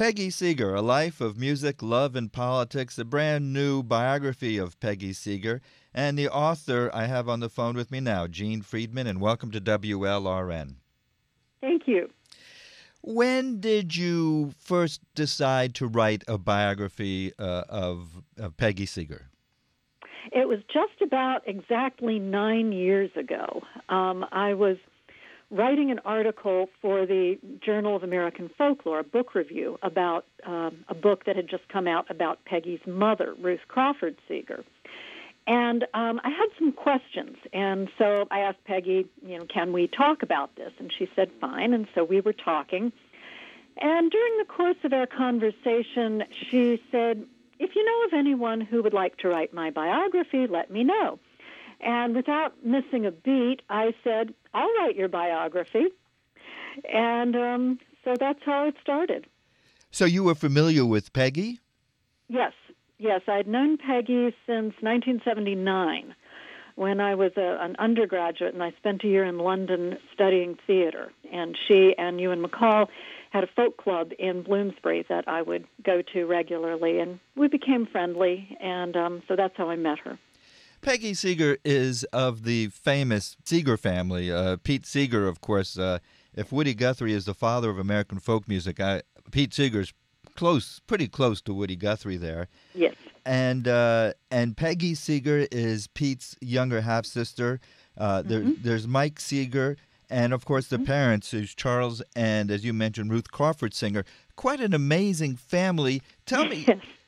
Peggy Seeger, A Life of Music, Love, and Politics, a brand new biography of Peggy Seeger. And the author I have on the phone with me now, Jean Freedman, and welcome to WLRN. Thank you. When did you first decide to write a biography uh, of, of Peggy Seeger? It was just about exactly nine years ago. Um, I was writing an article for the Journal of American Folklore, a book review about um, a book that had just come out about Peggy's mother, Ruth Crawford Seeger. And um, I had some questions, and so I asked Peggy, you know, can we talk about this? And she said, fine. And so we were talking. And during the course of our conversation, she said, if you know of anyone who would like to write my biography, let me know. And without missing a beat, I said, I'll write your biography. And um, so that's how it started. So you were familiar with Peggy? Yes, yes. I'd known Peggy since 1979 when I was a, an undergraduate and I spent a year in London studying theater. And she and Ewan MacColl had a folk club in Bloomsbury that I would go to regularly, and we became friendly, and um, so that's how I met her. Peggy Seeger is of the famous Seeger family. Uh, Pete Seeger, of course, uh, if Woody Guthrie is the father of American folk music, I, Pete Seeger's close, pretty close to Woody Guthrie there. Yes. And uh, and Peggy Seeger is Pete's younger half sister. Uh, there, mm-hmm. There's Mike Seeger, and of course the mm-hmm. parents, who's Charles and, as you mentioned, Ruth Crawford Seeger. Quite an amazing family. Tell me,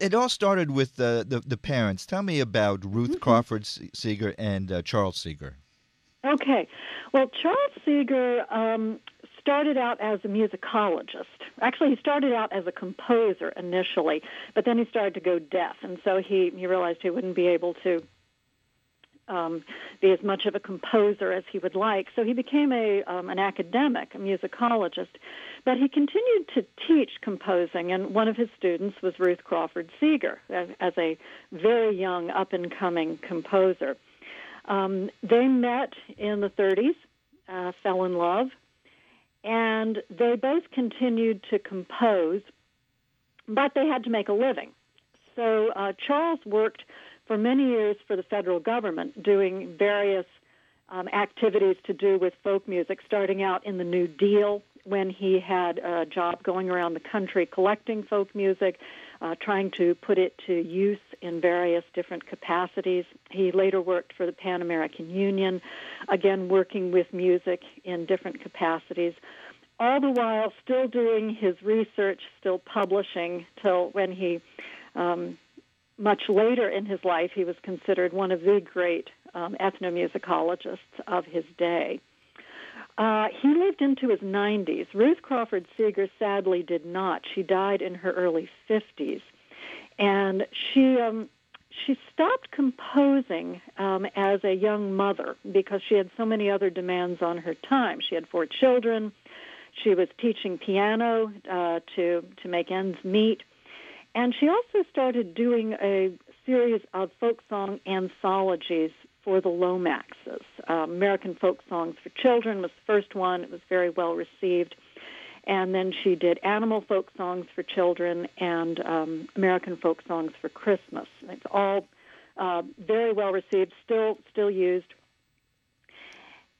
it all started with the, the, the parents. Tell me about Ruth mm-hmm. Crawford Seeger and uh, Charles Seeger. Okay. Well, Charles Seeger um, started out as a musicologist. Actually, he started out as a composer initially, but then he started to go deaf, and so he, he realized he wouldn't be able to um, be as much of a composer as he would like. So he became a um, an academic, a musicologist. But he continued to teach composing, and one of his students was Ruth Crawford Seeger, as, a very young, up and coming composer. Um, they met in the 30s, uh, fell in love, and they both continued to compose, but they had to make a living. So uh, Charles worked for many years for the federal government, doing various um, activities to do with folk music, starting out in the New Deal when he had a job going around the country collecting folk music, uh, trying to put it to use in various different capacities. He later worked for the Pan American Union, again working with music in different capacities. All the while, still doing his research, still publishing, till when he um, much later in his life, he was considered one of the great um, ethnomusicologists of his day. Uh, he lived into his 90s. Ruth Crawford Seeger sadly did not. She died in her early 50s. And she um, she stopped composing um, as a young mother because she had so many other demands on her time. She had four children. She was teaching piano uh, to to make ends meet. And she also started doing a series of folk song anthologies for the Lomaxes. Uh, American Folk Songs for Children was the first one. It was very well received. And then she did Animal Folk Songs for Children and um, American Folk Songs for Christmas. It's all uh, very well received, still still used.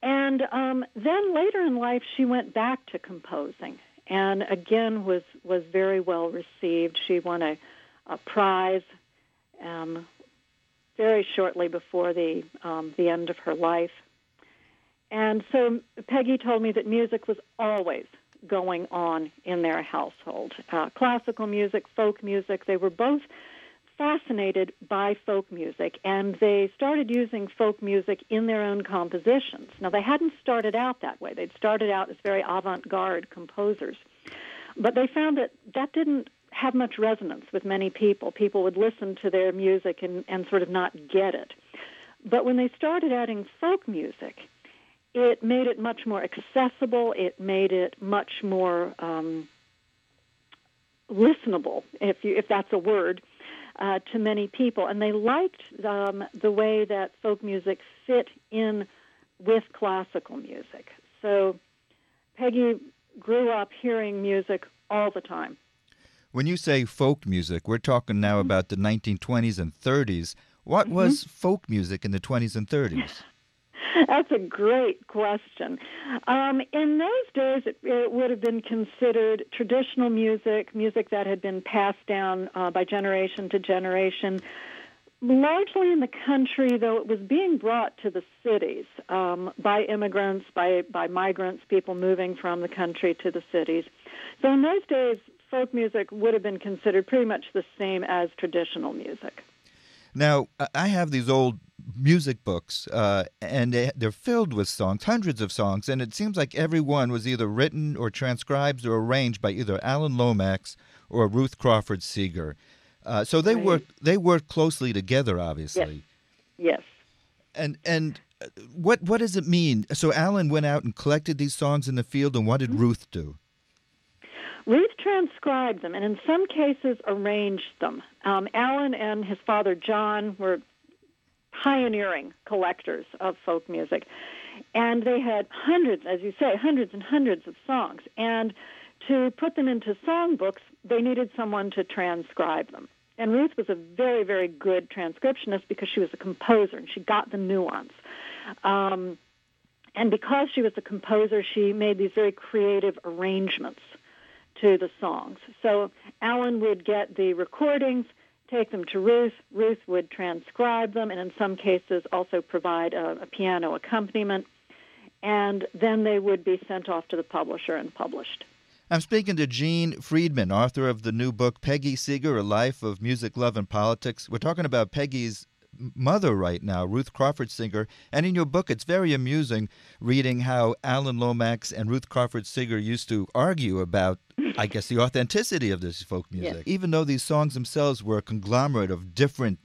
And um, then later in life, she went back to composing, and again was was very well received. She won a, a prize um, very shortly before the um, the end of her life, and so Peggy told me that music was always going on in their household. Uh, classical music, folk music, they were both fascinated by folk music and they started using folk music in their own compositions. Now, they hadn't started out that way, they'd started out as very avant garde composers. But they found that that didn't have much resonance with many people. People would listen to their music and, and sort of not get it. But when they started adding folk music, it made it much more accessible. It made it much more um, listenable, if you if that's a word uh, to many people, and they liked um, the way that folk music fit in with classical music. So Peggy grew up hearing music all the time. When you say folk music, we're talking now mm-hmm. about the 1920s and 30s. What mm-hmm. was folk music in the 20s and 30s? That's a great question. Um, in those days, it, it, would have been considered traditional music, music that had been passed down uh, by generation to generation. Largely in the country, though it was being brought to the cities um, by immigrants, by, by migrants, people moving from the country to the cities. So in those days, folk music would have been considered pretty much the same as traditional music. Now, I have these old music books, uh, and they, are filled with songs, hundreds of songs, and it seems like every one was either written or transcribed or arranged by either Alan Lomax or Ruth Crawford Seeger. Uh, so they right. worked they worked closely together, obviously. Yes. yes. And and uh, what what does it mean? So Alan went out and collected these songs in the field, and what did mm-hmm. Ruth do? Ruth transcribed them and in some cases arranged them. Um, Alan and his father John were pioneering collectors of folk music. And they had hundreds, as you say, hundreds and hundreds of songs. And to put them into songbooks, they needed someone to transcribe them. And Ruth was a very, very good transcriptionist because she was a composer and she got the nuance. Um, and because she was a composer, she made these very creative arrangements to the songs. So Alan would get the recordings, take them to Ruth. Ruth would transcribe them, and in some cases also provide a, a piano accompaniment. And then they would be sent off to the publisher and published. I'm speaking to Jean Freedman, author of the new book Peggy Seeger: A Life of Music, Love, and Politics. We're talking about Peggy's mother right now, Ruth Crawford Seeger. And in your book, it's very amusing reading how Alan Lomax and Ruth Crawford Seeger used to argue about, I guess, the authenticity of this folk music, yes. even though these songs themselves were a conglomerate of different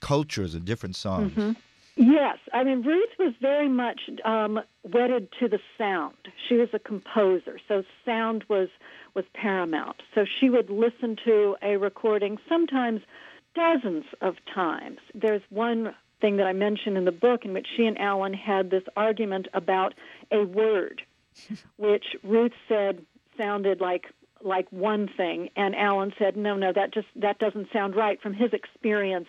cultures and different songs. Mm-hmm. Yes, I mean Ruth was very much um, wedded to the sound. She was a composer, so sound was was paramount. So she would listen to a recording sometimes dozens of times. There's one thing that I mentioned in the book in which she and Alan had this argument about a word, which Ruth said sounded like like one thing, and Alan said, "No, no, that just that doesn't sound right." From his experience,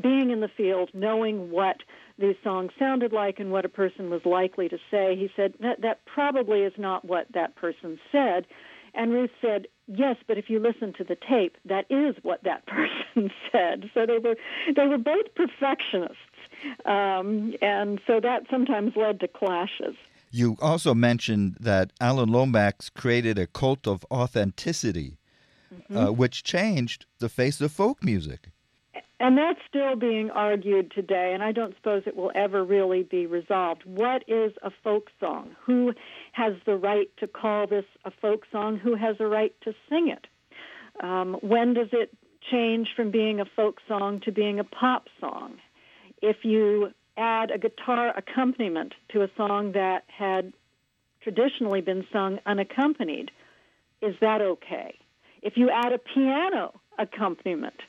being in the field, knowing what these songs sounded like and what a person was likely to say, he said that that probably is not what that person said. And Ruth said, Yes, but if you listen to the tape, that is what that person said. So they were they were both perfectionists, um, and so that sometimes led to clashes. You also mentioned that Alan Lomax created a cult of authenticity, mm-hmm. uh, which changed the face of folk music. And that's still being argued today, and I don't suppose it will ever really be resolved. What is a folk song? Who has the right to call this a folk song? Who has a right to sing it? Um, when does it change from being a folk song to being a pop song? If you add a guitar accompaniment to a song that had traditionally been sung unaccompanied, is that okay? If you add a piano accompaniment,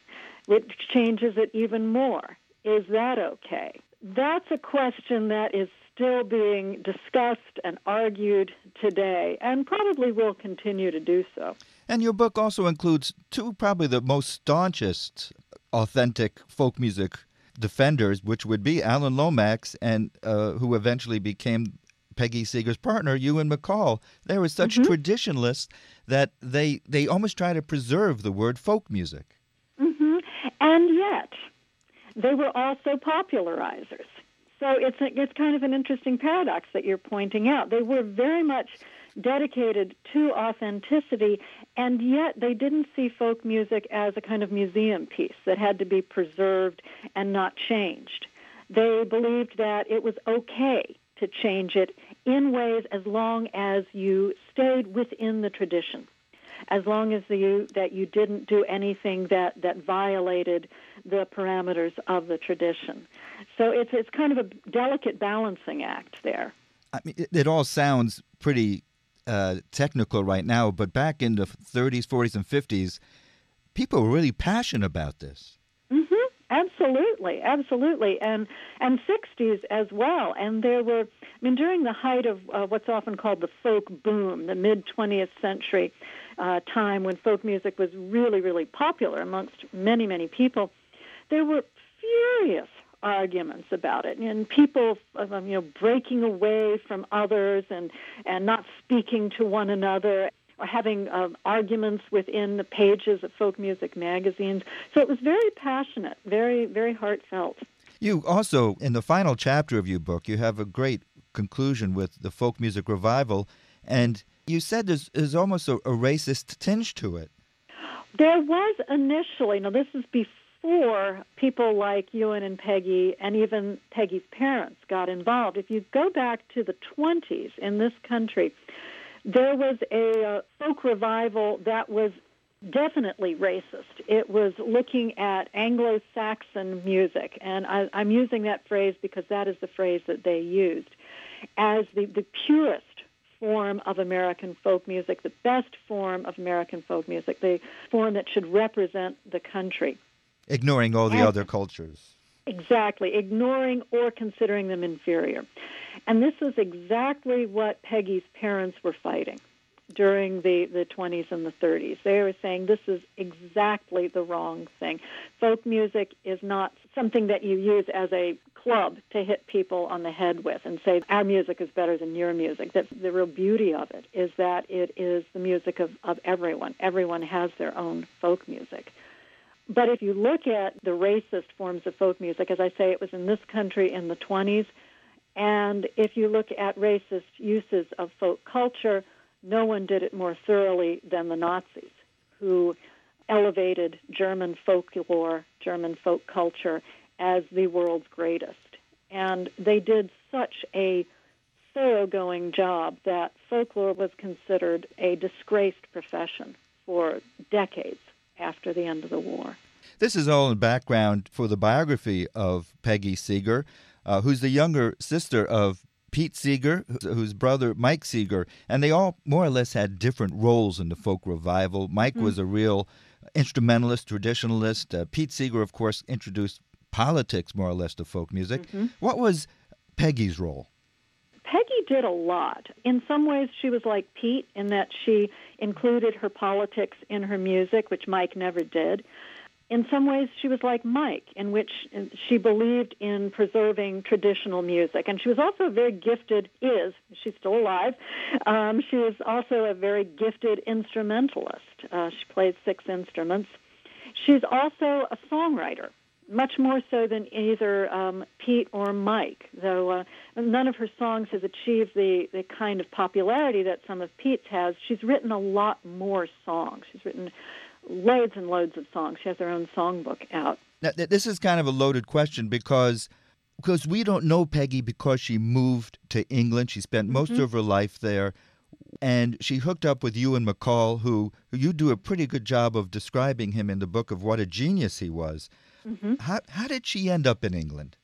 which changes it even more. Is that okay? That's a question that is still being discussed and argued today and probably will continue to do so. And your book also includes two, probably the most staunchest authentic folk music defenders, which would be Alan Lomax, and uh, who eventually became Peggy Seeger's partner, Ewan MacColl. They were such mm-hmm. traditionalists that they they almost try to preserve the word folk music. And yet, they were also popularizers. So it's it's kind of an interesting paradox that you're pointing out. They were very much dedicated to authenticity, and yet they didn't see folk music as a kind of museum piece that had to be preserved and not changed. They believed that it was okay to change it in ways as long as you stayed within the tradition as long as you that you didn't do anything that that violated the parameters of the tradition. So it's it's kind of a delicate balancing act there. I mean, it, it all sounds pretty uh, technical right now, but back in the 30s, 40s, and 50s, people were really passionate about this. Mm-hmm. Absolutely, absolutely, and and 60s as well. And there were, I mean, during the height of uh, what's often called the folk boom, the mid 20th century, uh, time when folk music was really, really popular amongst many, many people, there were furious arguments about it. And people um, you know breaking away from others and and not speaking to one another or having um, arguments within the pages of folk music magazines. So it was very passionate very very heartfelt. You also in the final chapter of your book you have a great conclusion with the folk music revival and you said there's, there's almost a, a racist tinge to it there was initially now this is before people like Ewan and Peggy and even Peggy's parents got involved. If you go back to the 20s in this country, there was a uh, folk revival that was definitely racist. It was looking at Anglo Saxon music, and I, am using that phrase because that is the phrase that they used, as the, the purest form of American folk music, the best form of American folk music, the form that should represent the country. Ignoring all the and, other cultures. Exactly, ignoring or considering them inferior. And this is exactly what Peggy's parents were fighting during the, the 20s and the 30s. They were saying this is exactly the wrong thing. Folk music is not something that you use as a club to hit people on the head with and say our music is better than your music. The real beauty of it is that it is the music of, of everyone. Everyone has their own folk music. But if you look at the racist forms of folk music, as I say, it was in this country in the 20s. And if you look at racist uses of folk culture, no one did it more thoroughly than the Nazis, who elevated German folklore, German folk culture, as the world's greatest. And they did such a thoroughgoing job that folklore was considered a disgraced profession for decades after the end of the war. This is all in background for the biography of Peggy Seeger, uh, who's the younger sister of Pete Seeger, whose brother Mike Seeger, and they all more or less had different roles in the folk revival. Mike mm-hmm. was a real instrumentalist, traditionalist. Uh, Pete Seeger, of course, introduced politics more or less to folk music. Mm-hmm. What was Peggy's role? Peggy did a lot. In some ways, she was like Pete in that she included her politics in her music, which Mike never did. In some ways, she was like Mike, in which she believed in preserving traditional music. And she was also a very gifted, is, she's still alive, um, she was also a very gifted instrumentalist. Uh, she played six instruments. She's also a songwriter much more so than either um, Pete or Mike, though uh, none of her songs has achieved the, the kind of popularity that some of Pete's has. She's written a lot more songs. She's written loads and loads of songs. She has her own songbook out. Now, this is kind of a loaded question because because we don't know Peggy because she moved to England. She spent most mm-hmm. of her life there. And she hooked up with Ewan MacColl, who, who you do a pretty good job of describing him in the book of what a genius he was. Mm-hmm. How, how did she end up in England?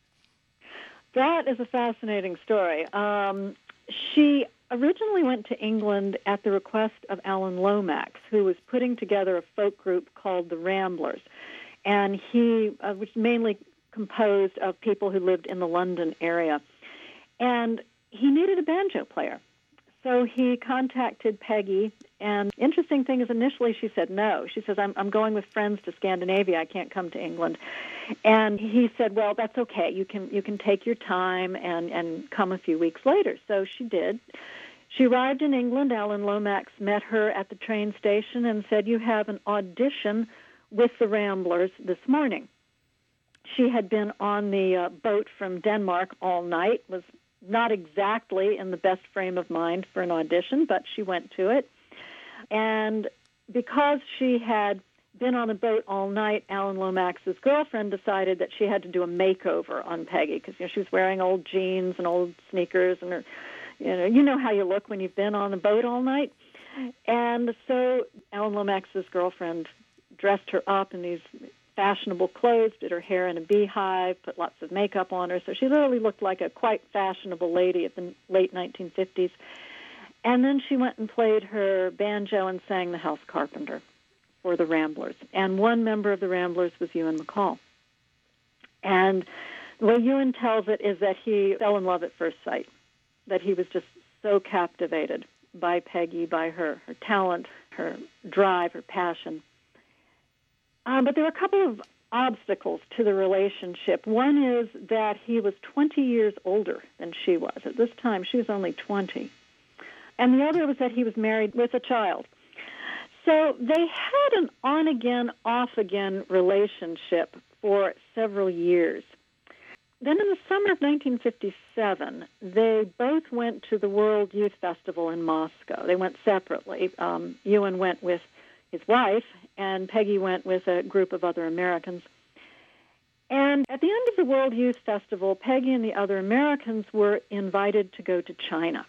That is a fascinating story. Um, she originally went to England at the request of Alan Lomax, who was putting together a folk group called the Ramblers. And he uh, was mainly composed of people who lived in the London area. And he needed a banjo player. So he contacted Peggy, and interesting thing is initially she said no. She says, I'm, I'm going with friends to Scandinavia. I can't come to England. And he said, well, that's okay. You can, you can take your time and, and come a few weeks later. So she did. She arrived in England. Alan Lomax met her at the train station and said, you have an audition with the Ramblers this morning. She had been on the uh, boat from Denmark all night, was not exactly in the best frame of mind for an audition, but she went to it. And because she had been on the boat all night, Alan Lomax's girlfriend decided that she had to do a makeover on Peggy because you know she was wearing old jeans and old sneakers and her, you know, you know how you look when you've been on a boat all night. And so Alan Lomax's girlfriend dressed her up in these fashionable clothes, did her hair in a beehive, put lots of makeup on her. So she literally looked like a quite fashionable lady of the late 1950s. And then she went and played her banjo and sang the House Carpenter for the Ramblers. And one member of the Ramblers was Ewan MacColl. And the way Ewan tells it is that he fell in love at first sight, that he was just so captivated by Peggy, by her, her talent, her drive, her passion. Um, but there were a couple of obstacles to the relationship. One is that he was 20 years older than she was. At this time, she was only 20. And the other was that he was married with a child. So they had an on again, off again relationship for several years. Then in the summer of 1957, they both went to the World Youth Festival in Moscow. They went separately. Um, Ewan went with his wife, and Peggy went with a group of other Americans. And at the end of the World Youth Festival, Peggy and the other Americans were invited to go to China.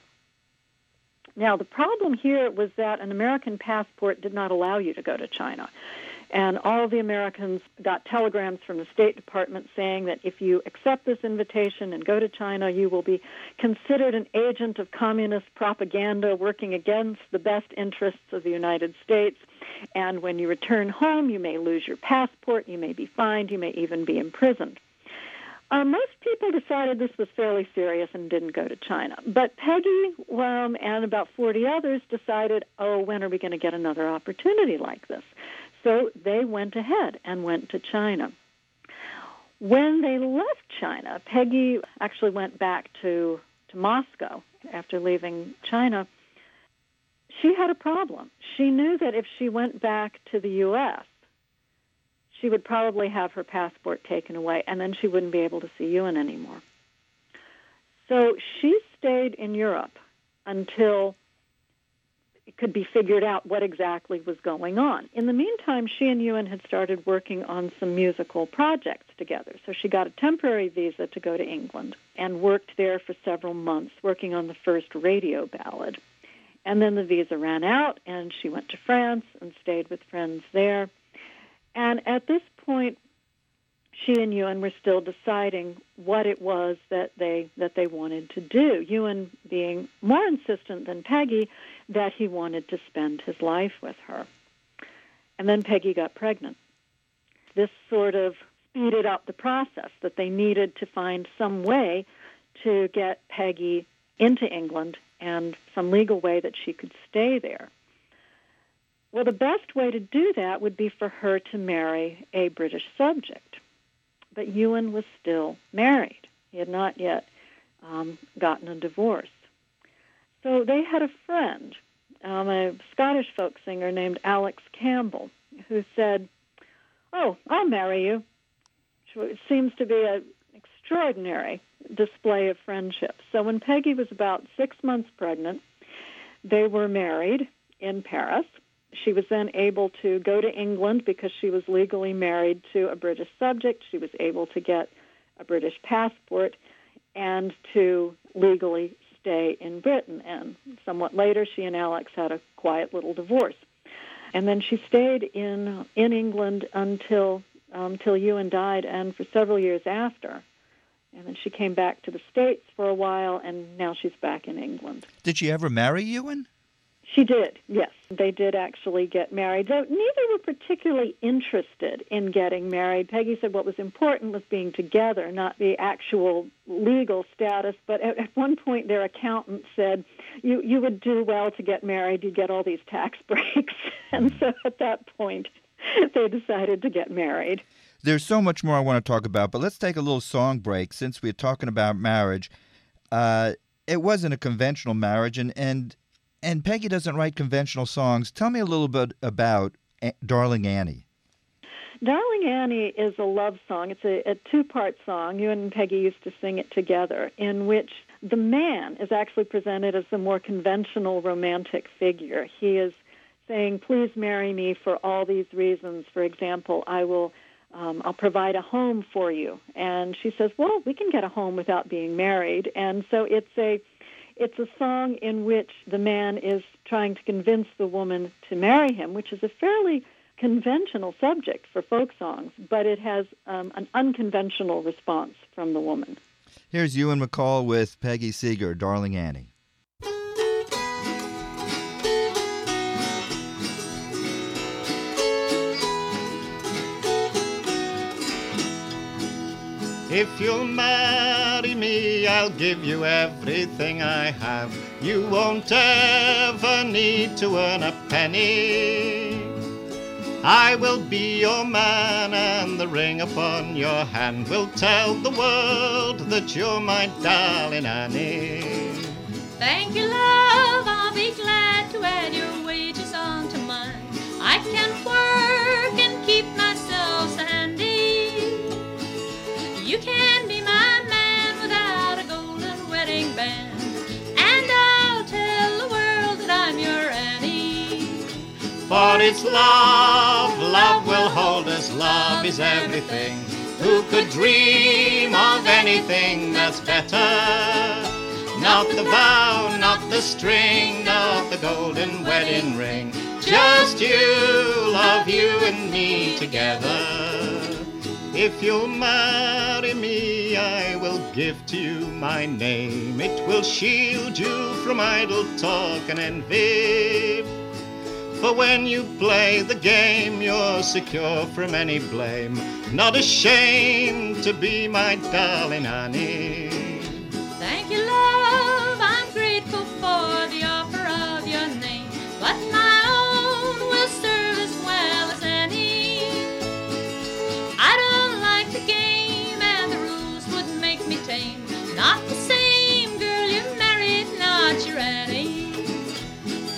Now, the problem here was that an American passport did not allow you to go to China. And all the Americans got telegrams from the State Department saying that if you accept this invitation and go to China, you will be considered an agent of communist propaganda working against the best interests of the United States. And when you return home, you may lose your passport, you may be fined, you may even be imprisoned. Uh, most people decided this was fairly serious and didn't go to China. But Peggy and about 40 others decided, oh, when are we going to get another opportunity like this? So they went ahead and went to China. When they left China, Peggy actually went back to, to Moscow after leaving China. She had a problem. She knew that if she went back to the U.S., she would probably have her passport taken away, and then she wouldn't be able to see Ewan anymore. So she stayed in Europe until could be figured out what exactly was going on. In the meantime, she and Ewan had started working on some musical projects together. So she got a temporary visa to go to England and worked there for several months, working on the first radio ballad. And then the visa ran out, and she went to France and stayed with friends there. And at this point, she and Ewan were still deciding what it was that they that they wanted to do. Ewan being more insistent than Peggy that he wanted to spend his life with her. And then Peggy got pregnant. This sort of speeded up the process that they needed to find some way to get Peggy into England and some legal way that she could stay there. Well, the best way to do that would be for her to marry a British subject. But Ewan was still married. He had not yet um, gotten a divorce. So they had a friend, um, a Scottish folk singer named Alex Campbell, who said, Oh, I'll marry you. It seems to be an extraordinary display of friendship. So when Peggy was about six months pregnant, they were married in Paris. She was then able to go to England because she was legally married to a British subject. She was able to get a British passport and to legally stay in Britain. And somewhat later, she and Alex had a quiet little divorce. And then she stayed in in England until um, until Ewan died, and for several years after. And then she came back to the States for a while, and now she's back in England. Did she ever marry Ewan? She did, yes. They did actually get married. Though neither were particularly interested in getting married. Peggy said what was important was being together, not the actual legal status. But at, at one point, their accountant said, "You you would do well to get married. You'd get all these tax breaks." and so at that point, they decided to get married. There's so much more I want to talk about, but let's take a little song break since we're talking about marriage. Uh, it wasn't a conventional marriage, and, and and Peggy doesn't write conventional songs. Tell me a little bit about Darling Annie. Darling Annie is a love song. It's a, a two part song. You and Peggy used to sing it together, in which the man is actually presented as the more conventional romantic figure. He is saying, Please marry me for all these reasons. For example, I will. Um, I'll provide a home for you. And she says, Well, we can get a home without being married. And so it's a it's a song in which the man is trying to convince the woman to marry him, which is a fairly conventional subject for folk songs, but it has um, an unconventional response from the woman. Here's Ewan MacColl with Peggy Seeger, Darling Annie. If you'll marry me, I'll give you everything I have. You won't ever need to earn a penny. I will be your man, and the ring upon your hand will tell the world that you're my darling Annie. Thank you, love. I'll be glad to add your wages onto mine. I can work and keep myself handy. You can For it's love, love will hold us, love is everything. Who could dream of anything that's better? Not the vow, not the string, not the golden wedding ring. Just you, love you and me together. If you'll marry me, I will give to you my name. It will shield you from idle talk and envy. For when you play the game, you're secure from any blame. Not ashamed to be my darling Annie. Thank you, love.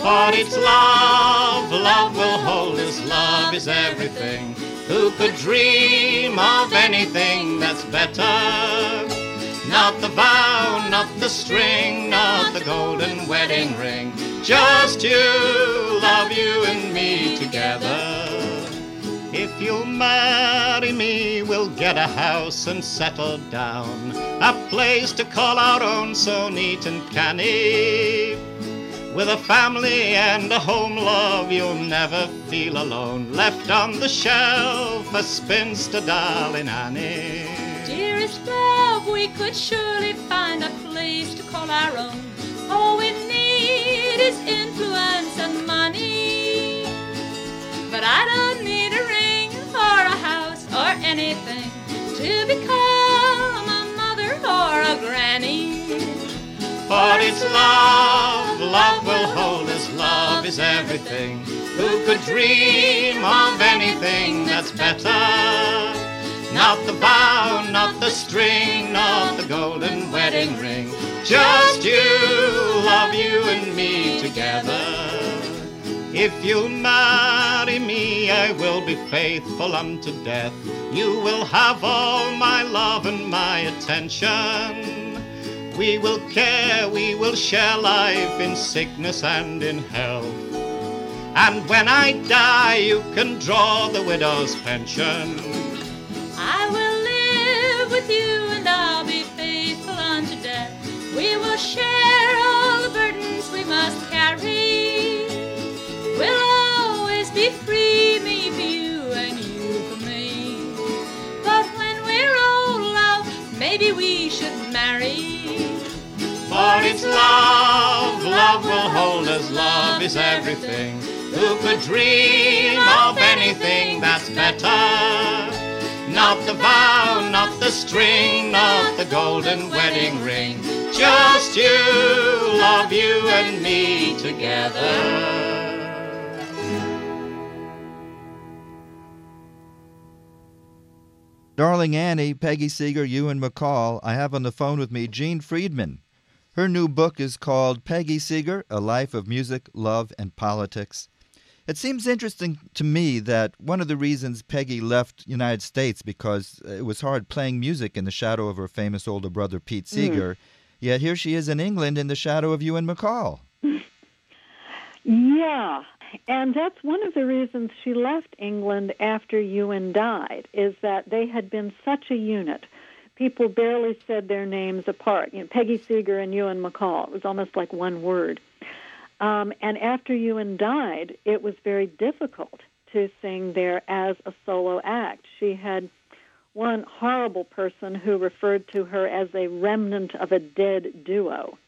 For it's love, love will hold us, love is everything. Who could dream of anything that's better? Not the vow, not the string, not the golden wedding ring. Just you, love you and me together. If you'll marry me, we'll get a house and settle down. A place to call our own so neat and canny. With a family and a home, love, you'll never feel alone. Left on the shelf, a spinster darling Annie. Dearest love, we could surely find a place to call our own. All we need is influence and money. But I don't need a ring or a house or anything to become a mother or a granny. For it's love, love will hold us, love is everything. Who could dream of anything that's better? Not the vow, not the string, not the golden wedding ring. Just you, love you and me together. If you'll marry me, I will be faithful unto death. You will have all my love and my attention. We will care, we will share life in sickness and in health. And when I die, you can draw the widow's pension. I will live with you and I'll be faithful unto death. We will share all the burdens we must carry. We'll always be free, me for you and you for me. But when we're old, love, maybe we should marry. For it's love, love will hold us, love is everything. Who could dream of anything that's better? Not the vow, not the string, not the golden wedding ring. Just you, love you and me together. Darling Annie, Peggy Seeger, Ewan MacColl, I have on the phone with me Jean Freedman. Her new book is called Peggy Seeger A Life of Music, Love, and Politics. It seems interesting to me that one of the reasons Peggy left United States because it was hard playing music in the shadow of her famous older brother Pete Seeger, mm. yet here she is in England in the shadow of Ewan MacColl. Yeah, and that's one of the reasons she left England after Ewan died, is that they had been such a unit. People barely said their names apart. You know, Peggy Seeger and Ewan MacColl. It was almost like one word. Um, and after Ewan died, it was very difficult to sing there as a solo act. She had one horrible person who referred to her as a remnant of a dead duo.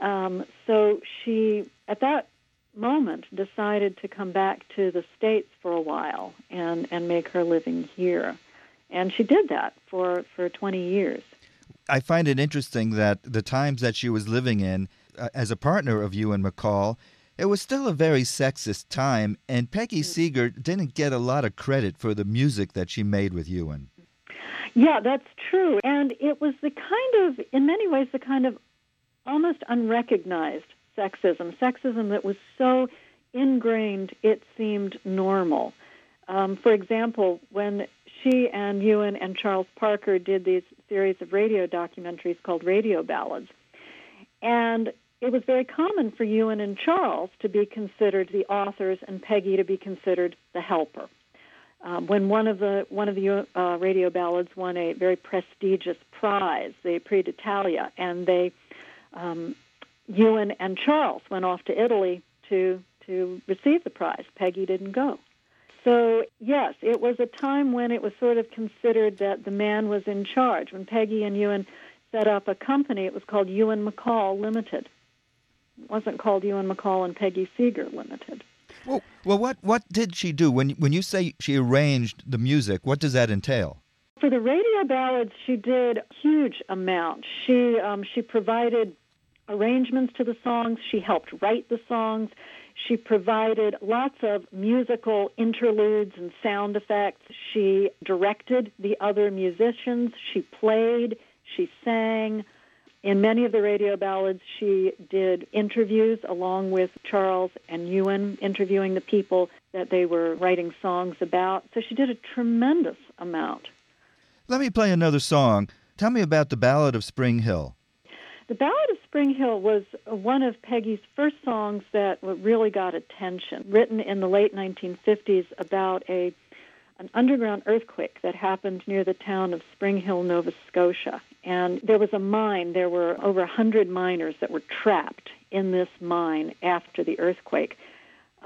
Um, so she, at that moment, decided to come back to the States for a while and, and make her living here. And she did that for, for 20 years. I find it interesting that the times that she was living in, uh, as a partner of Ewan MacColl, it was still a very sexist time, and Peggy Mm. Seeger didn't get a lot of credit for the music that she made with Ewan. Yeah, that's true. And it was the kind of, in many ways, the kind of almost unrecognized sexism, sexism that was so ingrained it seemed normal. Um, for example, when she and Ewan and Charles Parker did these series of radio documentaries called Radio Ballads, and it was very common for Ewan and Charles to be considered the authors and Peggy to be considered the helper. Um, when one of the one of the uh, radio ballads won a very prestigious prize, the Prix d'Italia, and they um, Ewan and Charles went off to Italy to to receive the prize. Peggy didn't go. So yes, it was a time when it was sort of considered that the man was in charge. When Peggy and Ewan set up a company, it was called Ewan MacColl Limited. It wasn't called Ewan MacColl and Peggy Seeger Limited. Well, well, what what did she do when when you say she arranged the music? What does that entail? For the radio ballads, she did a huge amount. She um, she provided arrangements to the songs. She helped write the songs. She provided lots of musical interludes and sound effects. She directed the other musicians. She played. She sang. In many of the radio ballads, she did interviews along with Charles and Ewan, interviewing the people that they were writing songs about. So she did a tremendous amount. Let me play another song. Tell me about the Ballad of Spring Hill. The Ballad of Spring Hill was one of Peggy's first songs that really got attention, written in the late 1950s about a an underground earthquake that happened near the town of Spring Hill, Nova Scotia. And there was a mine. There were over 100 miners that were trapped in this mine after the earthquake.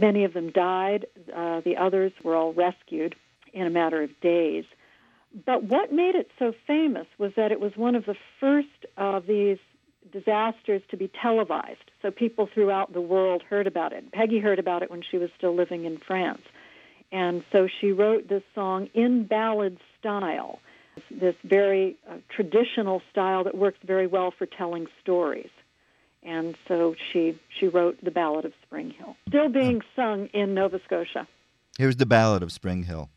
Many of them died. Uh, the others were all rescued in a matter of days. But what made it so famous was that it was one of the first of these disasters to be televised. So people throughout the world heard about it. Peggy heard about it when she was still living in France. And so she wrote this song in ballad style, this very uh, traditional style that works very well for telling stories. And so she she wrote the Ballad of Spring Hill, still being sung in Nova Scotia. Here's the Ballad of Spring Hill.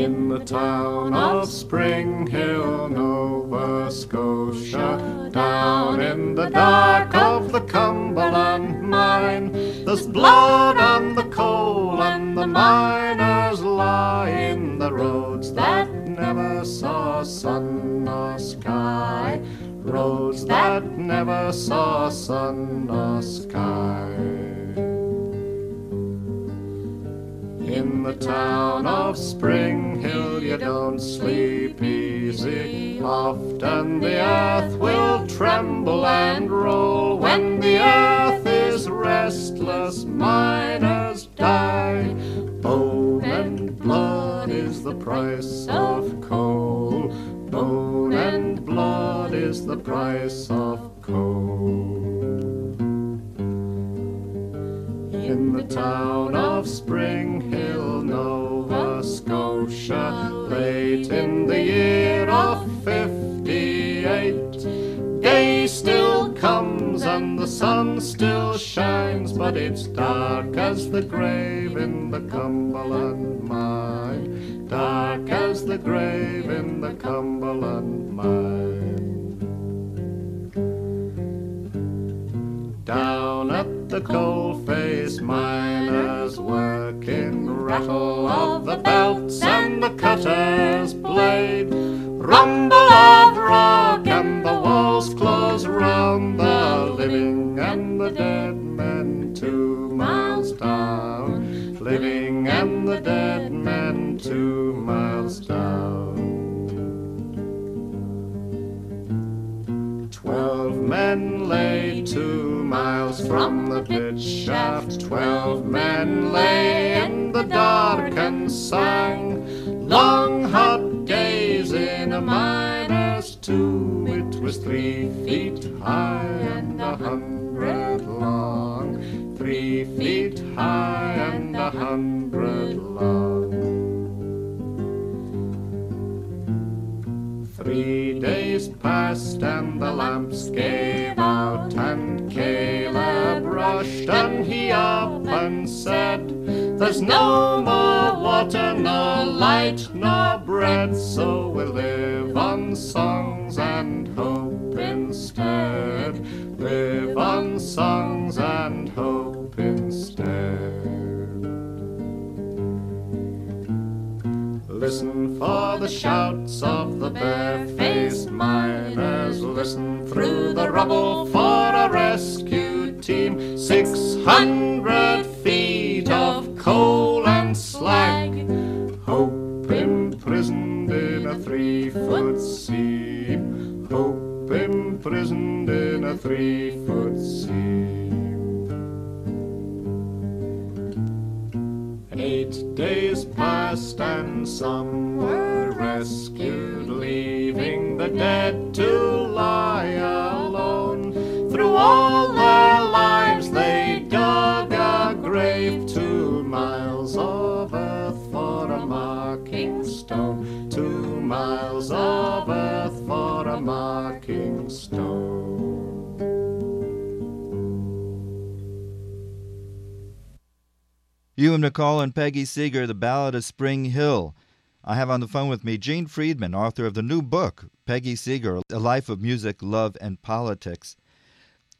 In the town of Spring Hill, Nova Scotia, down in the dark of the Cumberland mine, there's blood on the coal and the miners lie in the roads that never saw sun or sky, roads that never saw sun or sky. In the town of Spring Hill, you don't sleep easy. Often the earth will tremble and roll. When the earth is restless, miners die. Bone and blood is the price of coal. Bone and blood is the price of coal. Town of Spring Hill, Nova Scotia, late in the year of 58, day still comes and the sun still shines, but it's dark as the grave in the Cumberland mine, dark as the grave in the Cumberland mine. The coalface, miners working, rattle of the belts and the cutter's blade, rumble of rock and the walls close round the living and the dead men two miles down, living and the dead men two miles down. Twelve men lay two miles from the pit shaft, twelve men lay in the dark and sang. Long hot days in a miner's tomb, it was three feet high and a hundred long, three feet high and a hundred long. Three days passed and the lamps gave out and Caleb rushed and he up and said, There's no more water, nor light, nor bread, so we'll live on songs and hope instead. Live on songs and hope instead. Listen for the shouts of the barefaced miners. Listen through the rubble for a rescue team. Six hundred feet of coal and slag. Hope imprisoned in a three foot seam. Hope imprisoned in a three Eight days passed and some were rescued, leaving the dead to Ewan MacColl and Peggy Seeger, The Ballad of Springhill. I have on the phone with me Jean Freedman, author of the new book, Peggy Seeger, A Life of Music, Love, and Politics.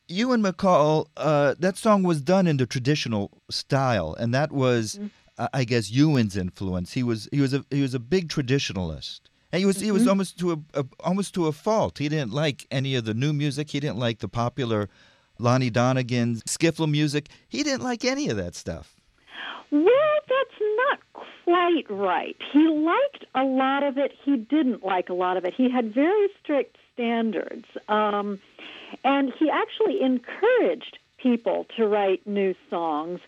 Ewan MacColl, uh, that song was done in the traditional style, and that was, mm-hmm. uh, I guess, Ewan's influence. He was he was a he was a big traditionalist, and he was mm-hmm. he was almost to a, a, almost to a fault. He didn't like any of the new music. He didn't like the popular Lonnie Donegan skiffle music. He didn't like any of that stuff. Well, that's not quite right. He liked a lot of it. He didn't like a lot of it. He had very strict standards. Um, and he actually encouraged people to write new songs,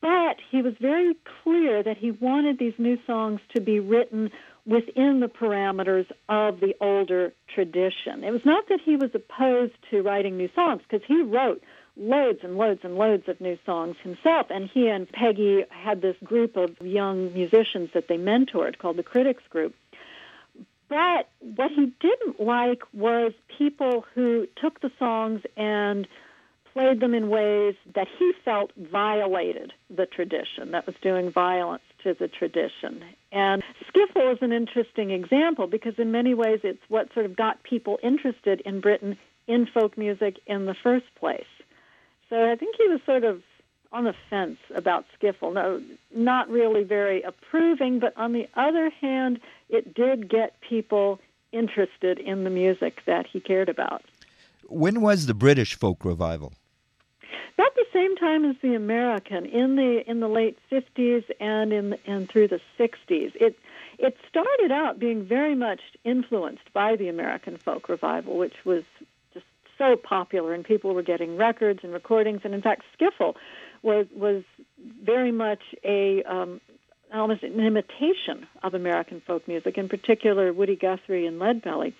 but he was very clear that he wanted these new songs to be written within the parameters of the older tradition. It was not that he was opposed to writing new songs, because he wrote loads and loads and loads of new songs himself. And he and Peggy had this group of young musicians that they mentored called the Critics Group. But what he didn't like was people who took the songs and played them in ways that he felt violated the tradition, that was doing violence to the tradition. And skiffle is an interesting example because in many ways it's what sort of got people interested in Britain in folk music in the first place. So I think he was sort of on the fence about skiffle. No, not really very approving, but on the other hand, it did get people interested in the music that he cared about. When was the British folk revival? About the same time as the American, in the in the late fifties and in and through the sixties. It it started out being very much influenced by the American folk revival, which was so popular, and people were getting records and recordings. And in fact, skiffle was was very much a um, almost an imitation of American folk music, in particular Woody Guthrie and Leadbelly.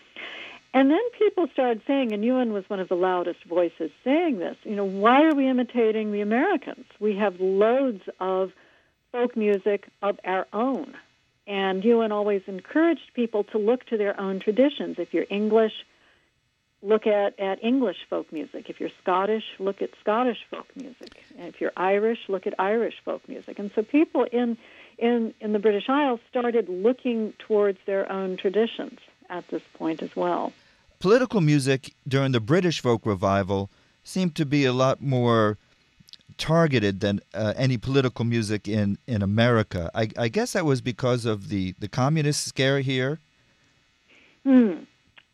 And then people started saying, and Ewan was one of the loudest voices saying this, you know, why are we imitating the Americans? We have loads of folk music of our own. And Ewan always encouraged people to look to their own traditions. If you're English, look at, at English folk music. If you're Scottish, look at Scottish folk music. And if you're Irish, look at Irish folk music. And so people in, in, in the British Isles started looking towards their own traditions at this point as well. Political music during the British folk revival seemed to be a lot more targeted than uh, any political music in, in America. I, I guess that was because of the, the communist scare here. Hmm.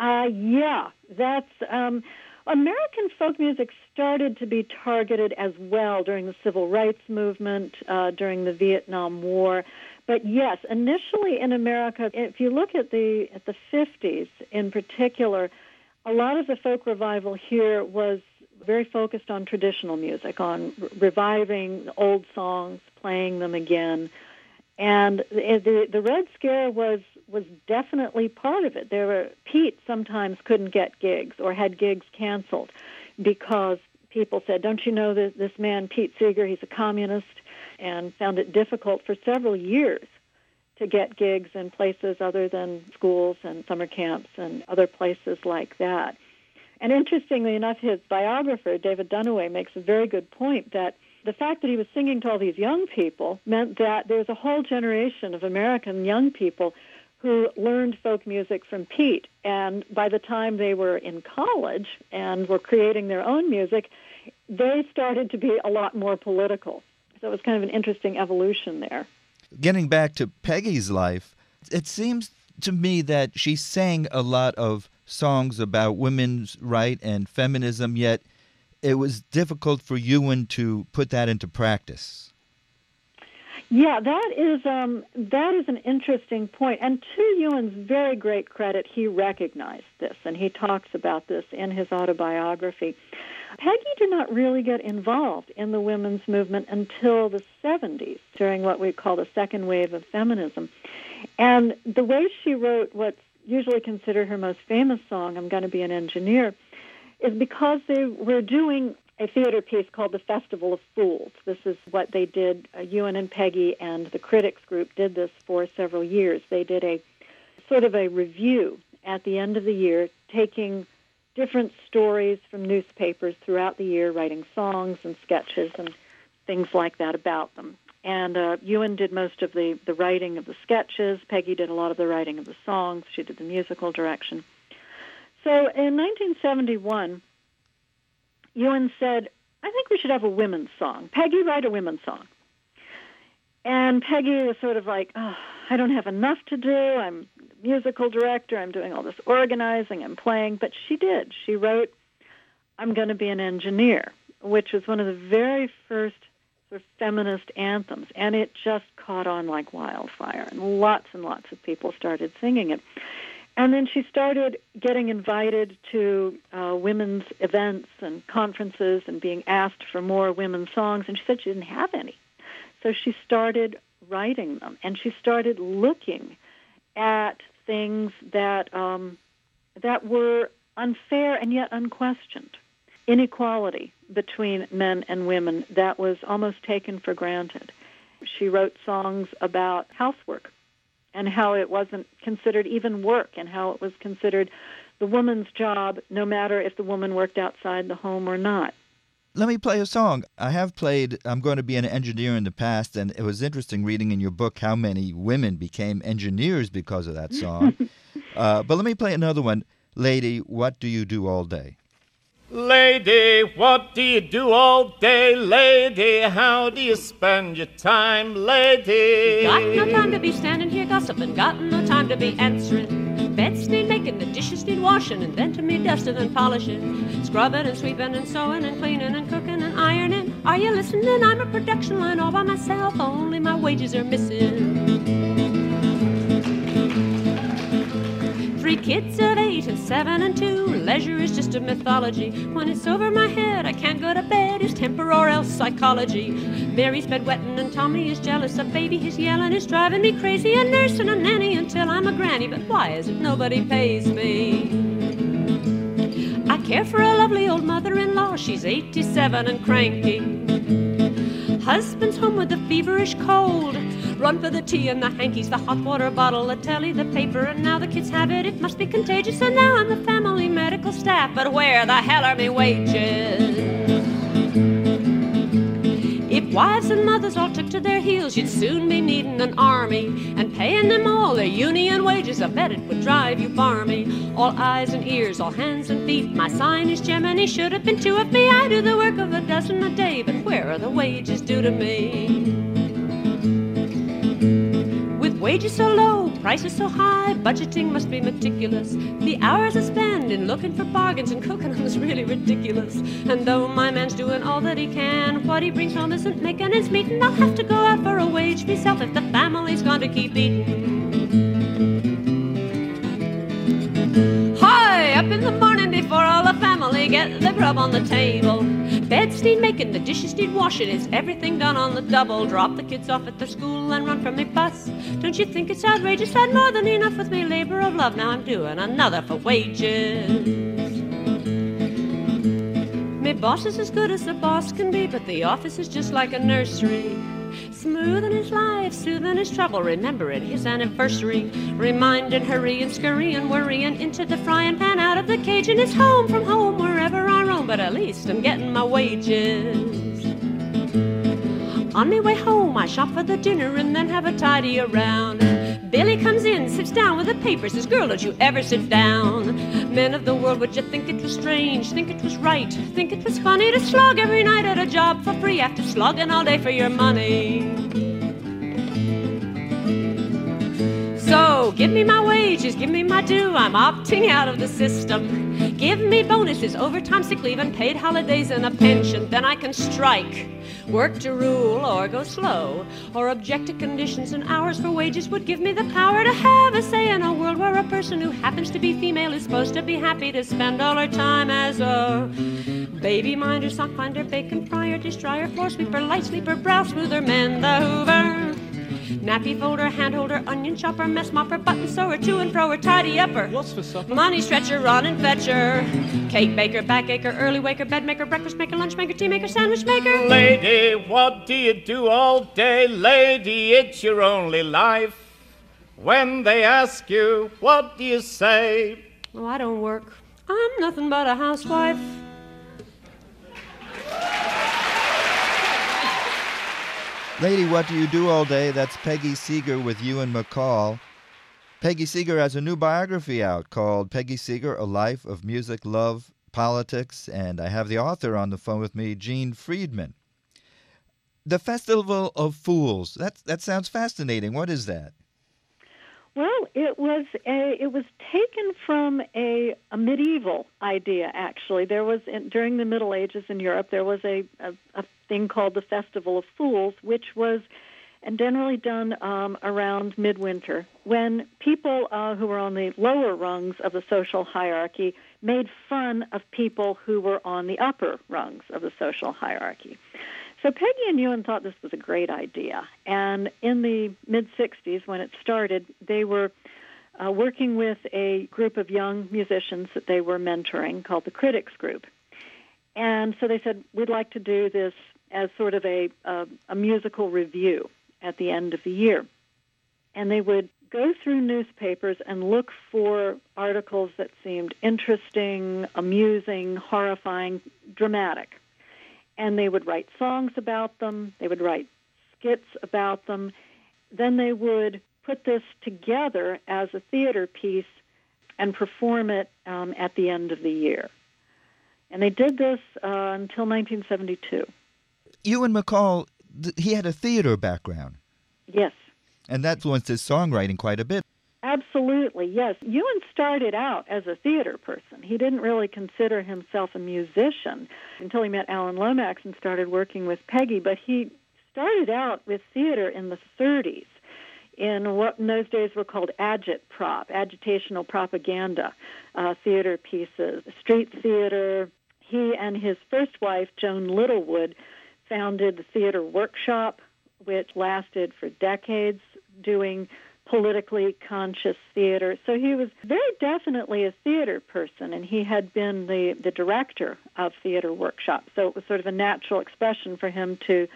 Uh, yeah, that's um, American folk music started to be targeted as well during the civil rights movement, uh, during the Vietnam War. But yes, initially in America, if you look at the at the 50s in particular, a lot of the folk revival here was very focused on traditional music, on reviving old songs, playing them again. And the, the Red Scare was was definitely part of it. There were Pete sometimes couldn't get gigs or had gigs canceled because people said, "Don't you know that this man Pete Seeger? He's a communist," and found it difficult for several years to get gigs in places other than schools and summer camps and other places like that. And interestingly enough, his biographer, David Dunaway, makes a very good point that the fact that he was singing to all these young people meant that there was a whole generation of American young people who learned folk music from Pete. And by the time they were in college and were creating their own music, they started to be a lot more political. So it was kind of an interesting evolution there. Getting back to Peggy's life, it seems to me that she sang a lot of songs about women's right and feminism, yet it was difficult for Ewan to put that into practice. Yeah, that is um, that is an interesting point. And to Ewan's very great credit, he recognized this, and he talks about this in his autobiography. Peggy did not really get involved in the women's movement until the 70s, during what we call the second wave of feminism. And the way she wrote what's usually considered her most famous song, I'm Going to Be an Engineer, is because they were doing a theater piece called The Festival of Fools. This is what they did. Uh, Ewan and Peggy and the critics group did this for several years. They did a sort of a review at the end of the year, taking different stories from newspapers throughout the year, writing songs and sketches and things like that about them. And uh, Ewan did most of the, the writing of the sketches. Peggy did a lot of the writing of the songs. She did the musical direction. So in 1971, Ewan said, I think we should have a women's song. Peggy, write a women's song. And Peggy was sort of like, oh, I don't have enough to do. I'm musical director. I'm doing all this organizing and playing. But she did. She wrote, I'm going to be an engineer, which was one of the very first sort of feminist anthems. And it just caught on like wildfire. And lots and lots of people started singing it. And then she started getting invited to uh, women's events and conferences and being asked for more women's songs. And she said she didn't have any. So she started writing them and she started looking at things that um, that were unfair and yet unquestioned. Inequality between men and women that was almost taken for granted. She wrote songs about housework and how it wasn't considered even work and how it was considered the woman's job no matter if the woman worked outside the home or not. Let me play a song. I have played I'm going to be an engineer in the past, and it was interesting reading in your book how many women became engineers because of that song. uh, but let me play another one. Lady, what do you do all day? Lady, what do you do all day? Lady, how do you spend your time? Lady. Got no time to be standing here gossiping, got no time to be answering. Beds need making, the dishes need washing, and then to me dusting and polishing. Scrubbing and sweeping and sewing and cleaning and cooking and ironing. Are you listening? I'm a production line all by myself, only my wages are missing. Three kids of eight and seven and two. Leisure is just a mythology. When it's over my head, I can't go to bed. It's temper or else psychology. Mary's bed wetting and Tommy is jealous. A baby he's yelling is driving me crazy. A nurse and a nanny until I'm a granny. But why is it nobody pays me? I care for a lovely old mother-in-law. She's 87 and cranky. Husband's home with a feverish cold. Run for the tea and the hankies, the hot water bottle, the telly, the paper, and now the kids have it. It must be contagious, and now I'm the family medical staff. But where the hell are my wages? Wives and mothers all took to their heels, you'd soon be needing an army and paying them all their union wages. I bet it would drive you barmy. All eyes and ears, all hands and feet. My sign is Gemini, should have been two of me. I do the work of a dozen a day, but where are the wages due to me? With wages so low, prices so high, budgeting must be meticulous. The hours I spend in looking for bargains and cooking is really ridiculous. And though my man's doing all that he can, what he brings home isn't making ends meet, and I'll have to go out for a wage myself if the family's going to keep eating. Hi, up in the morning before all the family get the grub on the table. Beds need making, the dishes need washing, it's everything done on the double. Drop the kids off at their school and run from me bus. Don't you think it's outrageous? Had more than enough with me labor of love. Now I'm doing another for wages. Me boss is as good as a boss can be, but the office is just like a nursery. Smoothing his life, soothing his trouble, remembering his anniversary. Reminding, hurrying, scurrying, worrying into the frying pan, out of the cage, and it's home from home wherever I roam. But at least I'm getting my wages. On my way home, I shop for the dinner and then have a tidy around. Billy comes in, sits down with the papers, says, Girl, don't you ever sit down. Men of the world, would you think it was strange, think it was right, think it was funny to slog every night at a job for free after slogging all day for your money? So give me my wages, give me my due, I'm opting out of the system. Give me bonuses, overtime, sick leave, and paid holidays and a pension, then I can strike. Work to rule or go slow, or object to conditions and hours for wages would give me the power to have a say in a world where a person who happens to be female is supposed to be happy to spend all her time as a baby minder, sock finder, bacon fryer, dish dryer, floor sweeper, light sleeper, brow smoother, mend the hoover. Nappy folder, hand holder, onion chopper, mess mopper, button sewer, to and fro, tidy upper. What's for supper? Money stretcher, run and fetcher. Cake baker, back acre, early waker, bed maker, breakfast maker, lunch maker, tea maker, sandwich maker. Lady, what do you do all day? Lady, it's your only life. When they ask you, what do you say? Oh, I don't work. I'm nothing but a housewife. Lady, what do you do all day? That's Peggy Seeger with Ewan MacColl. Peggy Seeger has a new biography out called Peggy Seeger, A Life of Music, Love, Politics, and I have the author on the phone with me, Jean Freedman. The Festival of Fools. That that sounds fascinating. What is that? Well, it was a it was taken from a, a medieval idea. Actually, there was in, during the Middle Ages in Europe there was a, a, a thing called the Festival of Fools, which was and generally done um, around midwinter when people uh, who were on the lower rungs of the social hierarchy made fun of people who were on the upper rungs of the social hierarchy. So Peggy and Ewan thought this was a great idea. And in the mid 60s, when it started, they were uh, working with a group of young musicians that they were mentoring called the Critics Group. And so they said, we'd like to do this as sort of a, a, a musical review at the end of the year. And they would go through newspapers and look for articles that seemed interesting, amusing, horrifying, dramatic and they would write songs about them, they would write skits about them. Then they would put this together as a theater piece and perform it um, at the end of the year. And they did this uh, until 1972. Ewan MacColl, he had a theater background. Yes. And that influenced his songwriting quite a bit. Absolutely, yes. Ewan started out as a theater person. He didn't really consider himself a musician until he met Alan Lomax and started working with Peggy, but he started out with theater in the 30s in what in those days were called agitprop, agitational propaganda uh, theater pieces, street theater. He and his first wife, Joan Littlewood, founded the Theater Workshop, which lasted for decades, doing politically conscious theater. So he was very definitely a theater person, and he had been the, the director of Theater Workshop. So it was sort of a natural expression for him to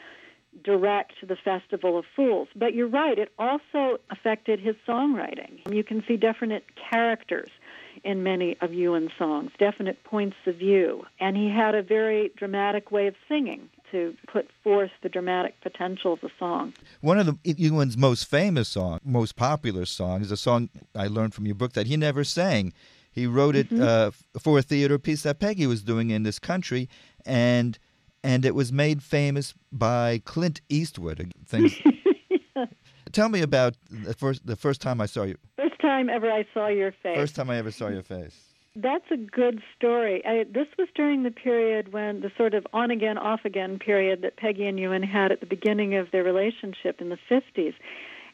direct the Festival of Fools. But you're right, it also affected his songwriting. You can see definite characters in many of Ewan's songs, definite points of view. And he had a very dramatic way of singing to put forth the dramatic potential of the song. One of the Ewan's most famous song, most popular song, is a song I learned from your book that he never sang. He wrote it mm-hmm. uh, for a theater piece that Peggy was doing in this country, and and it was made famous by Clint Eastwood. Things. yeah. Tell me about the first the first time I saw you. First time ever I saw your face. First time I ever saw your face. That's a good story. I, this was during the period when the sort of on again, off again period that Peggy and Ewan had at the beginning of their relationship in the 50s.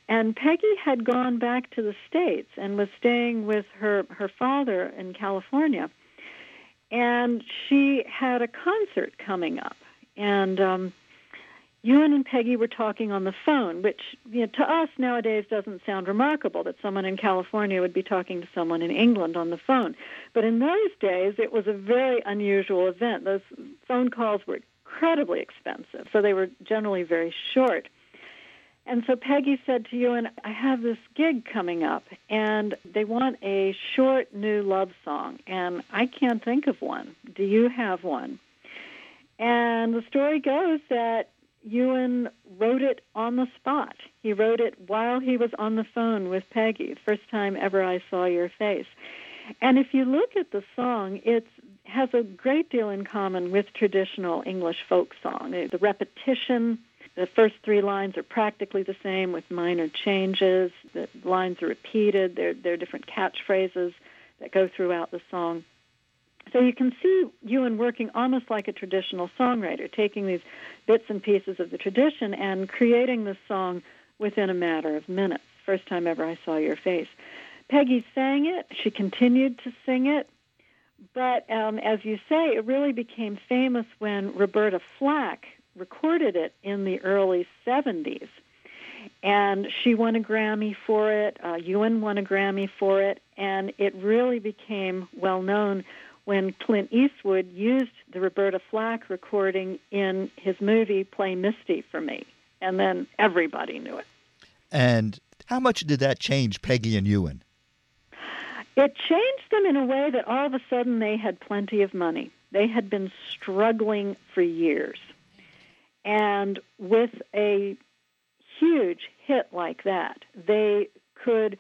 And Peggy had gone back to the States and was staying with her, her father in California. And she had a concert coming up. And um, Ewan and Peggy were talking on the phone, which you know, to us nowadays doesn't sound remarkable that someone in California would be talking to someone in England on the phone. But in those days, it was a very unusual event. Those phone calls were incredibly expensive, so they were generally very short. And so Peggy said to Ewan, I have this gig coming up, and they want a short new love song, and I can't think of one. Do you have one? And the story goes that Ewan wrote it on the spot. He wrote it while he was on the phone with Peggy, first time ever I saw your face. And if you look at the song, it has a great deal in common with traditional English folk song. The repetition, the first three lines are practically the same with minor changes. The lines are repeated. There, are different catchphrases that go throughout the song. So you can see Ewan working almost like a traditional songwriter, taking these bits and pieces of the tradition and creating the song within a matter of minutes. First time ever I saw your face. Peggy sang it. She continued to sing it. But um, as you say, it really became famous when Roberta Flack recorded it in the early 70s. And she won a Grammy for it. Uh, Ewan won a Grammy for it. And it really became well known when Clint Eastwood used the Roberta Flack recording in his movie Play Misty for Me. And then everybody knew it. And how much did that change Peggy and Ewan? It changed them in a way that all of a sudden they had plenty of money. They had been struggling for years. And with a huge hit like that, they could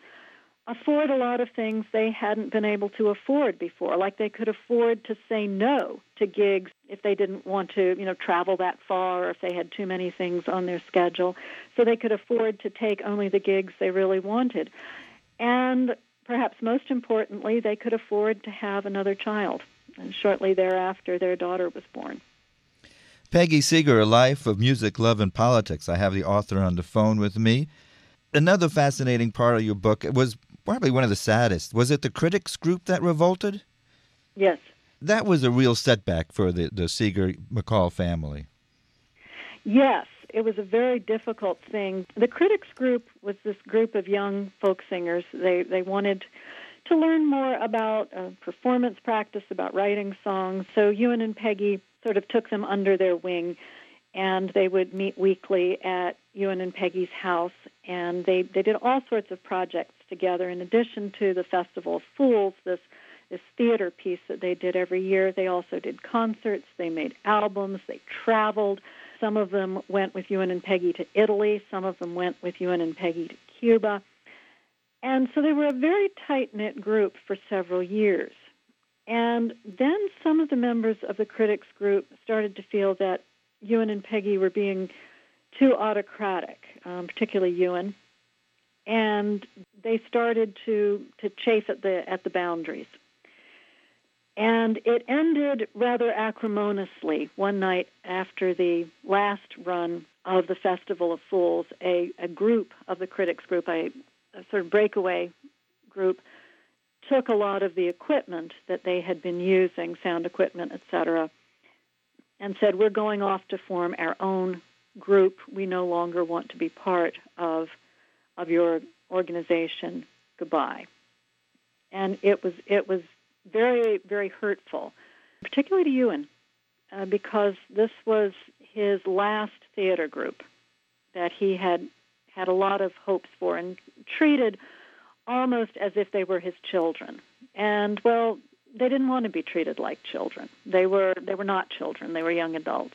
afford a lot of things they hadn't been able to afford before. Like they could afford to say no to gigs if they didn't want to, you know, travel that far or if they had too many things on their schedule. So they could afford to take only the gigs they really wanted. And perhaps most importantly, they could afford to have another child. And shortly thereafter, their daughter was born. Peggy Seeger, A Life of Music, Love, and Politics. I have the author on the phone with me. Another fascinating part of your book was probably one of the saddest. Was it the critics group that revolted? Yes. That was a real setback for the, the Seeger MacColl family. Yes, it was a very difficult thing. The critics group was this group of young folk singers. They they wanted to learn more about uh, performance practice, about writing songs. So Ewan and Peggy sort of took them under their wing, and they would meet weekly at Ewan and Peggy's house, and they they did all sorts of projects together. In addition to the Festival of Fools, this this theater piece that they did every year, they also did concerts. They made albums. They traveled. Some of them went with Ewan and Peggy to Italy. Some of them went with Ewan and Peggy to Cuba. And so they were a very tight knit group for several years. And then some of the members of the critics group started to feel that Ewan and Peggy were being too autocratic, um, particularly Ewan, and they started to to chafe at the at the boundaries. And it ended rather acrimoniously one night after the last run of the Festival of Fools. A, a group of the critics group, a, a sort of breakaway group, took a lot of the equipment that they had been using, sound equipment, etc., and said, We're going off to form our own group. We no longer want to be part of of your organization. Goodbye. And it was it was very very hurtful, particularly to Ewan, uh, because this was his last theater group that he had had a lot of hopes for and treated almost as if they were his children. And well, they didn't want to be treated like children. They were they were not children. They were young adults.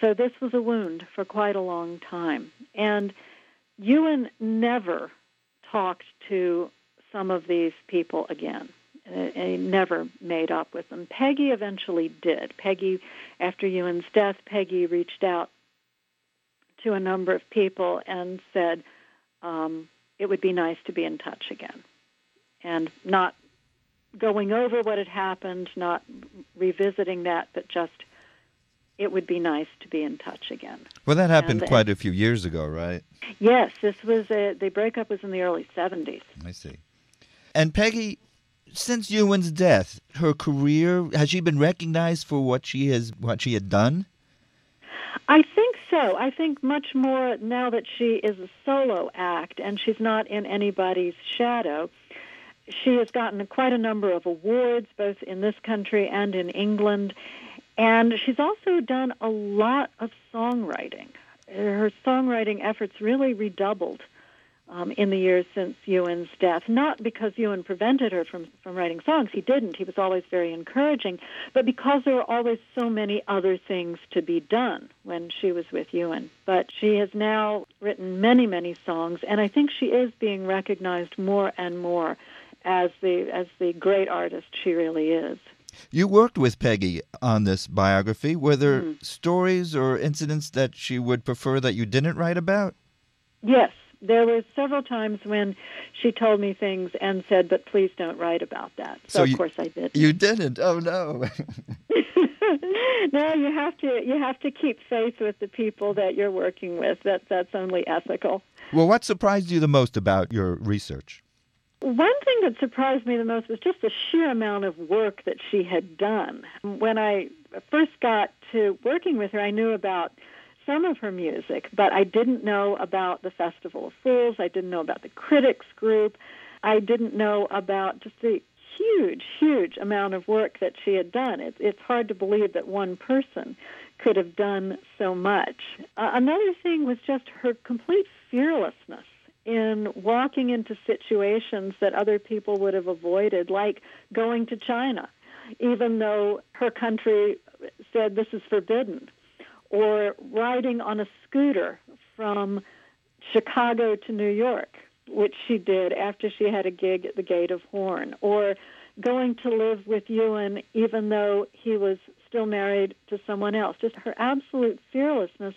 So this was a wound for quite a long time. And Ewan never talked to some of these people again. And he never made up with them. Peggy eventually did. Peggy, after Ewan's death, Peggy reached out to a number of people and said um, it would be nice to be in touch again. And not going over what had happened, not revisiting that, but just it would be nice to be in touch again. Well, that happened and, quite a few years ago, right? Yes, this was a, the breakup was in the early 70s. I see. And Peggy, since Ewan's death, her career has she been recognized for what she has what she had done? I think so. I think much more now that she is a solo act and she's not in anybody's shadow. She has gotten quite a number of awards, both in this country and in England, and she's also done a lot of songwriting. her songwriting efforts really redoubled um, in the years since Ewan's death. Not because Ewan prevented her from, from writing songs, he didn't. He was always very encouraging, but because there were always so many other things to be done when she was with Ewan. But she has now written many, many songs, and I think she is being recognized more and more as the as the great artist she really is. You worked with Peggy on this biography. Were there mm. stories or incidents that she would prefer that you didn't write about? Yes, there were several times when she told me things and said, "But please don't write about that." So, so you, of course I did. You didn't. Oh no. no, you have to you have to keep faith with the people that you're working with. That that's only ethical. Well, what surprised you the most about your research? One thing that surprised me the most was just the sheer amount of work that she had done. When I first got to working with her, I knew about some of her music, but I didn't know about the Festival of Fools. I didn't know about the Critics Group. I didn't know about just the huge, huge amount of work that she had done. It, it's hard to believe that one person could have done so much. Uh, another thing was just her complete fearlessness in walking into situations that other people would have avoided, like going to China, even though her country said this is forbidden or riding on a scooter from Chicago to New York, which she did after she had a gig at the Gate of Horn, or going to live with Ewan even though he was still married to someone else. Just her absolute fearlessness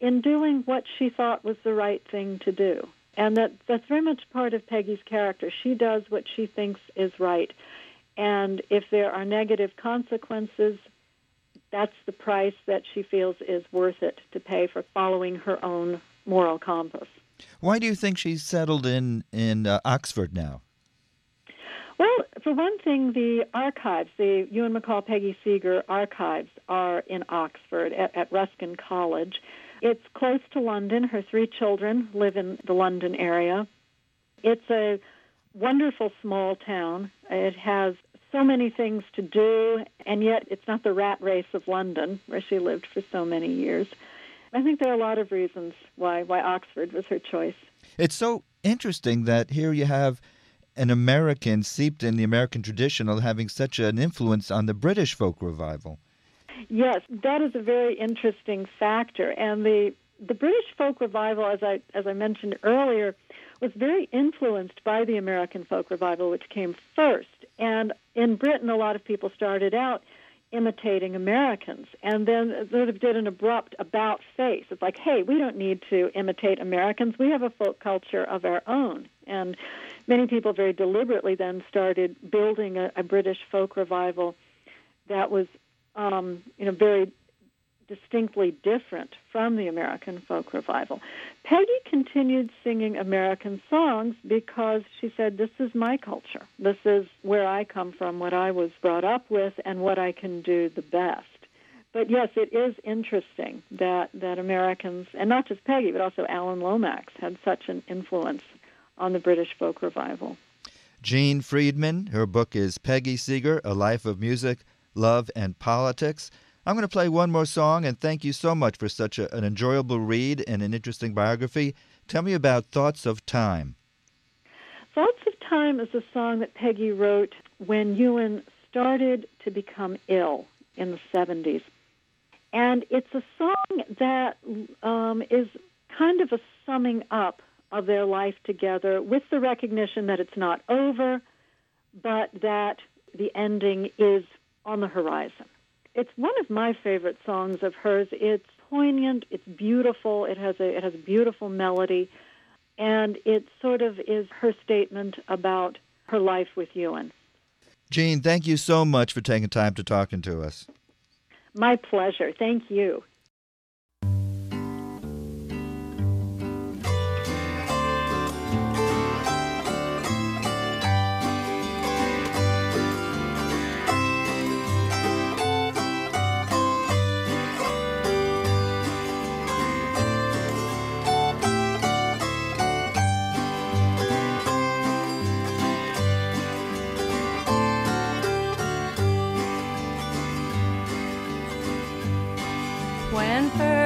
in doing what she thought was the right thing to do. And that that's very much part of Peggy's character. She does what she thinks is right. And if there are negative consequences, that's the price that she feels is worth it to pay for following her own moral compass. Why do you think she's settled in in uh, Oxford now? Well, for one thing, the archives, the Ewan MacColl Peggy Seeger archives, are in Oxford at, at Ruskin College. It's close to London. Her three children live in the London area. It's a wonderful small town. It has so many things to do, and yet it's not the rat race of London, where she lived for so many years. I think there are a lot of reasons why why Oxford was her choice. It's so interesting that here you have an American seeped in the American tradition of having such an influence on the British folk revival. Yes, that is a very interesting factor, and the the British folk revival, as I as I mentioned earlier, was very influenced by the American folk revival, which came first. And in Britain, a lot of people started out imitating Americans and then sort of did an abrupt about face. It's like, hey, we don't need to imitate Americans. We have a folk culture of our own. And many people very deliberately then started building a, a British folk revival that was, um, you know, very distinctly different from the American folk revival. Peggy continued singing American songs because she said, This is my culture. This is where I come from, what I was brought up with, and what I can do the best. But yes, it is interesting that, that Americans, and not just Peggy, but also Alan Lomax, had such an influence on the British folk revival. Jean Freedman, her book is Peggy Seeger, A Life of Music, Love, and Politics. I'm going to play one more song, and thank you so much for such a, an enjoyable read and an interesting biography. Tell me about Thoughts of Time. Thoughts of Time is a song that Peggy wrote when Ewan started to become ill in the 70s. And it's a song that um, is kind of a summing up of their life together with the recognition that it's not over, but that the ending is on the horizon. It's one of my favorite songs of hers. It's poignant, it's beautiful, it has a it has a beautiful melody, and it sort of is her statement about her life with Ewan. Jean, thank you so much for taking time to talking to us. My pleasure. Thank you. When first